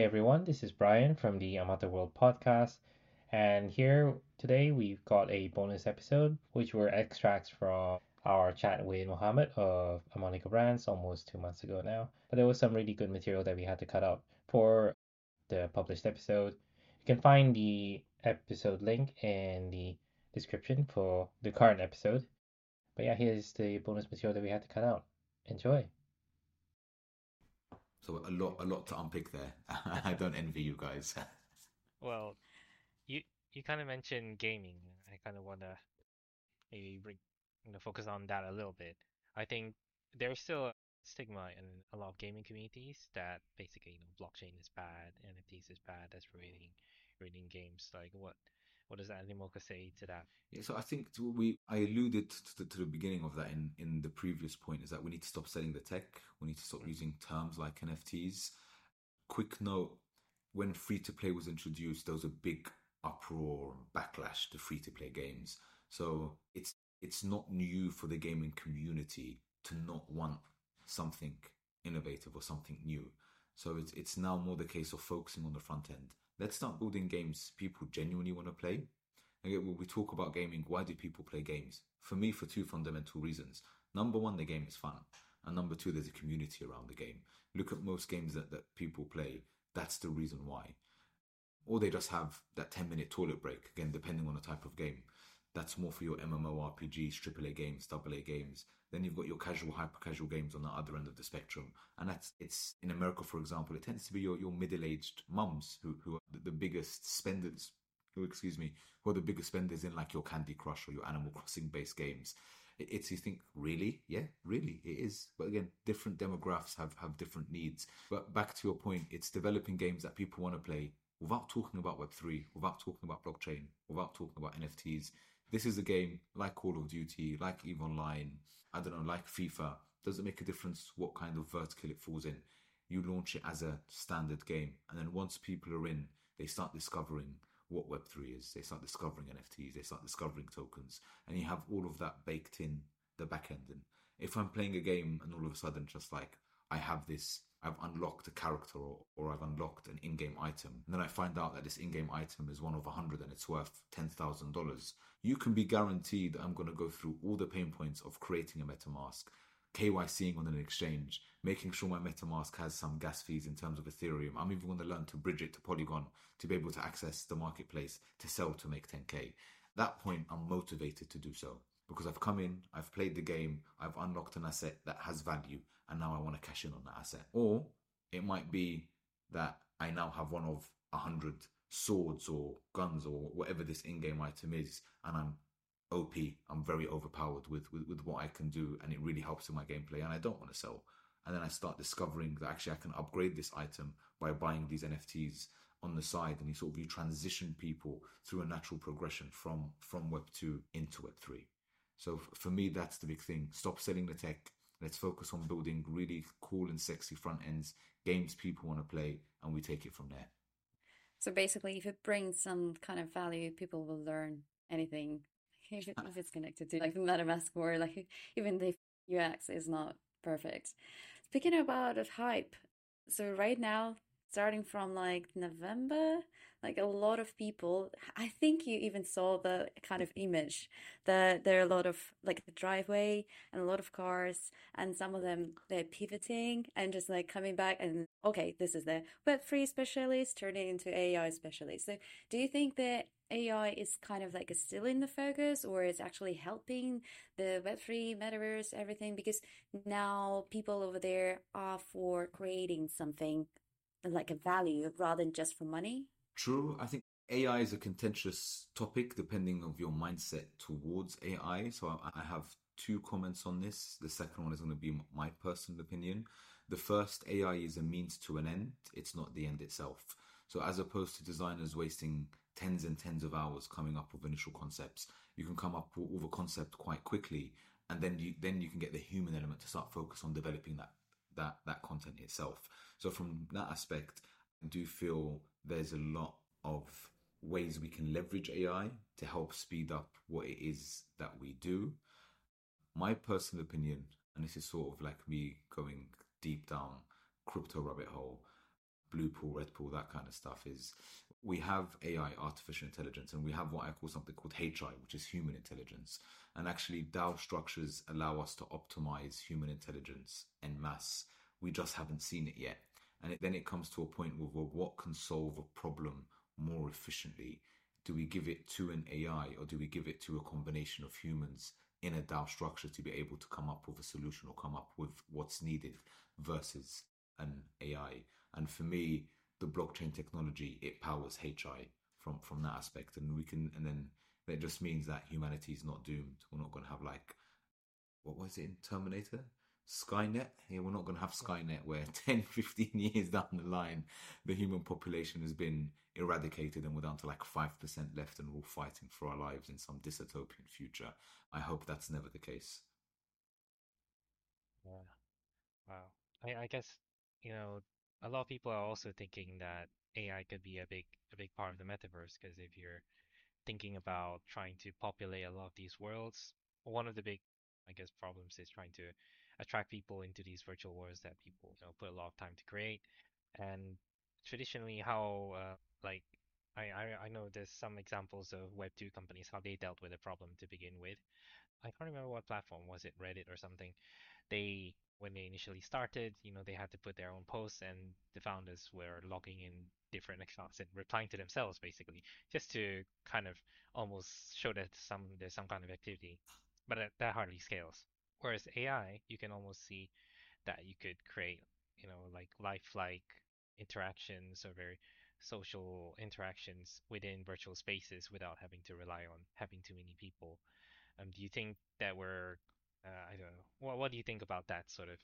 Hey everyone, this is Brian from the Amata World podcast, and here today we've got a bonus episode which were extracts from our chat with Mohamed of Animoca Brands almost two months ago now. But there was some really good material that we had to cut out for the published episode. You can find the episode link in the description for the current episode. But yeah, here's the bonus material that we had to cut out. Enjoy. So a lot, a lot to unpick there. I don't envy you guys. Well, you you kind of mentioned gaming. I kind of want to maybe you know, focus on that a little bit. I think there's still a stigma in a lot of gaming communities that basically, you know, blockchain is bad, NFTs is bad, that's ruining ruining games. Like, what what does Animoca say to that? Yeah, so I think we I alluded to the, to the beginning of that in in the previous point is that we need to stop selling the tech. We need to stop mm. using terms like NFTs. Quick note: when free to play was introduced, there was a big uproar, and backlash to free to play games. So it's it's not new for the gaming community to not want something innovative or something new. So it's it's now more the case of focusing on the front end let's start building games people genuinely want to play. Again, when we talk about gaming, why do people play games? For me, for two fundamental reasons. Number one, the game is fun. And number two, there's a community around the game. Look at most games that, that people play. That's the reason why. Or they just have that 10 minute toilet break, again, depending on the type of game. That's more for your MMORPGs, AAA games, AA games. Then you've got your casual, hyper casual games on the other end of the spectrum. And that's, it's in America, for example, it tends to be your, your middle aged mums who, who are the biggest spenders, who, excuse me, who are the biggest spenders in like your Candy Crush or your Animal Crossing based games. It's, you think, really? Yeah, really, it is. But again, different demographics have, have different needs. But back to your point, it's developing games that people want to play without talking about Web3, without talking about blockchain, without talking about NFTs. This is a game like Call of Duty, like EVE Online, I don't know, like FIFA. Does it make a difference what kind of vertical it falls in? You launch it as a standard game, and then once people are in, they start discovering what Web3 is. They start discovering NFTs, they start discovering tokens, and you have all of that baked in the back end. And if I'm playing a game and all of a sudden just like I have this I've unlocked a character or, or I've unlocked an in-game item. And then I find out that this in-game item is one of a hundred and it's worth $10,000. You can be guaranteed I'm going to go through all the pain points of creating a MetaMask, KYCing on an exchange, making sure my MetaMask has some gas fees in terms of Ethereum. I'm even going to learn to bridge it to Polygon to be able to access the marketplace to sell to make 10K. At that point, I'm motivated to do so because I've come in, I've played the game, I've unlocked an asset that has value, and now I want to cash in on that asset. Or it might be that I now have one of a hundred swords or guns or whatever this in-game item is, and I'm OP. I'm very overpowered with, with, with what I can do, and it really helps in my gameplay, and I don't want to sell. And then I start discovering that actually I can upgrade this item by buying these NFTs on the side, and you sort of you transition people through a natural progression from from Web two into Web three. So for me, that's the big thing. Stop selling the tech. Let's focus on building really cool and sexy front ends, games people want to play, and we take it from there. So basically, if it brings some kind of value, people will learn anything if, it, if it's connected to like the MetaMask or like even the UX is not perfect. Speaking about hype, so right now starting from like November, like a lot of people, I think you even saw the kind of image that there are a lot of like the driveway and a lot of cars and some of them they're pivoting and just like coming back and okay, this is the Web3 specialist turning into AI specialist. So do you think that AI is kind of like still in the focus or it's actually helping the Web3 metaverse, everything? Because now people over there are for creating something like a value rather than just for money? True. I think AI is a contentious topic depending of your mindset towards AI. So I have two comments on this. The second one is going to be my personal opinion. The first, AI is a means to an end. It's not the end itself. So as opposed to designers wasting tens and tens of hours coming up with initial concepts, you can come up with a concept quite quickly, and then you then you can get the human element to start focus on developing that that that content itself. So from that aspect, do feel there's a lot of ways we can leverage AI to help speed up what it is that we do. My personal opinion, and this is sort of like me going deep down crypto rabbit hole, blue pool, red pool, that kind of stuff is we have AI, artificial intelligence, and we have what I call something called HI, which is human intelligence. And actually, DAO structures allow us to optimize human intelligence en masse. We just haven't seen it yet. And it, then it comes to a point where well, what can solve a problem more efficiently? Do we give it to an AI or do we give it to a combination of humans in a DAO structure to be able to come up with a solution or come up with what's needed versus an AI? And for me, the blockchain technology it powers HI from from that aspect, and we can and then that just means that humanity is not doomed. We're not going to have like what was it in Terminator? Skynet. Yeah, we're not going to have Skynet where 10, 15 years down the line, the human population has been eradicated and we're down to like 5% left and we're all fighting for our lives in some dystopian future. I hope that's never the case. Yeah. Wow. I, I guess, you know, a lot of people are also thinking that AI could be a big a big part of the metaverse because if you're thinking about trying to populate a lot of these worlds, one of the big I guess problems is trying to attract people into these virtual worlds that people you know put a lot of time to create. And traditionally, how uh, like I, I I know there's some examples of Web two companies how they dealt with the problem to begin with. I can't remember what platform was it, Reddit or something. They when they initially started, you know, they had to put their own posts, and the founders were logging in different accounts and replying to themselves, basically, just to kind of almost show that some there's some kind of activity. But that, that hardly scales. Whereas AI, you can almost see that you could create, you know, like lifelike interactions or very social interactions within virtual spaces without having to rely on having too many people. Um, do you think that we're uh, I don't know. What What do you think about that sort of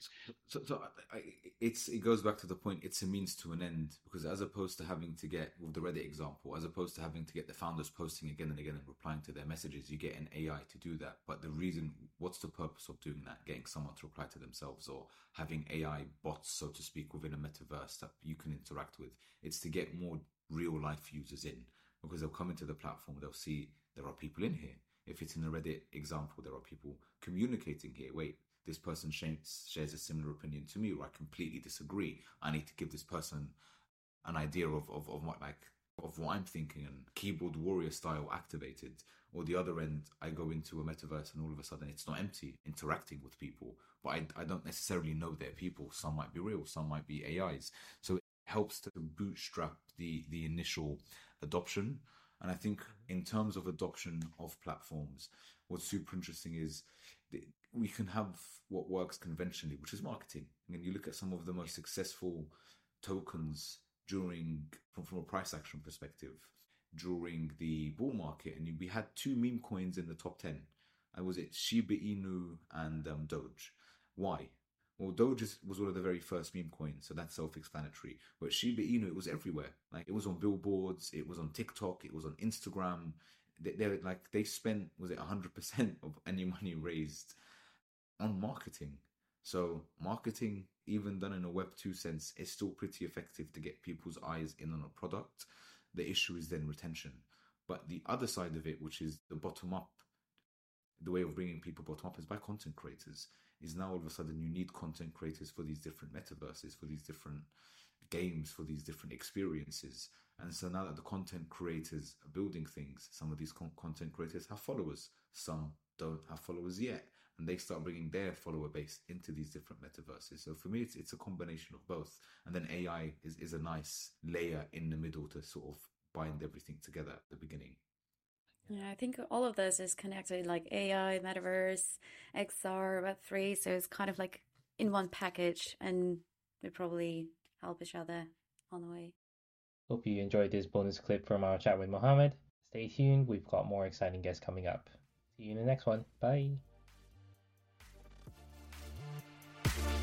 So, so, so I, I, it's it goes back to the point. It's a means to an end because as opposed to having to get with the Reddit example, as opposed to having to get the founders posting again and again and replying to their messages, you get an AI to do that. But the reason, what's the purpose of doing that? Getting someone to reply to themselves or having AI bots, so to speak, within a metaverse that you can interact with. It's to get more real life users in because they'll come into the platform, they'll see there are people in here. If it's in the Reddit example, there are people communicating here. Wait, this person shares, shares a similar opinion to me, or I completely disagree. I need to give this person an idea of, of, of what like of what I'm thinking and keyboard warrior style activated. Or the other end, I go into a metaverse and all of a sudden it's not empty, interacting with people. But I, I don't necessarily know they're people. Some might be real, some might be AIs. So it helps to bootstrap the the initial adoption. And I think mm-hmm. in terms of adoption of platforms, what's super interesting is we can have what works conventionally, which is marketing. I mean, you look at some of the most successful tokens during, from, from a price action perspective, during the bull market, and we had two meme coins in the top 10. I was it Shiba Inu and um, Doge? Why? Well, Doge was one of the very first meme coins, so that's self-explanatory. But Shiba Inu, it was everywhere. Like it was on billboards, it was on TikTok, it was on Instagram. They, they're like they spent was it hundred percent of any money raised on marketing. So marketing, even done in a Web two sense, is still pretty effective to get people's eyes in on a product. The issue is then retention. But the other side of it, which is the bottom up the way of bringing people bottom up is by content creators. Is now all of a sudden you need content creators for these different metaverses, for these different games, for these different experiences. And so now that the content creators are building things, some of these con- content creators have followers, some don't have followers yet, and they start bringing their follower base into these different metaverses. So for me, it's it's a combination of both, and then AI is is a nice layer in the middle to sort of bind everything together at the beginning. Yeah, I think all of this is connected, like AI, metaverse, XR, Web3. So it's kind of like in one package, and we probably help each other on the way. Hope you enjoyed this bonus clip from our chat with Mohamed. Stay tuned, we've got more exciting guests coming up. See you in the next one. Bye.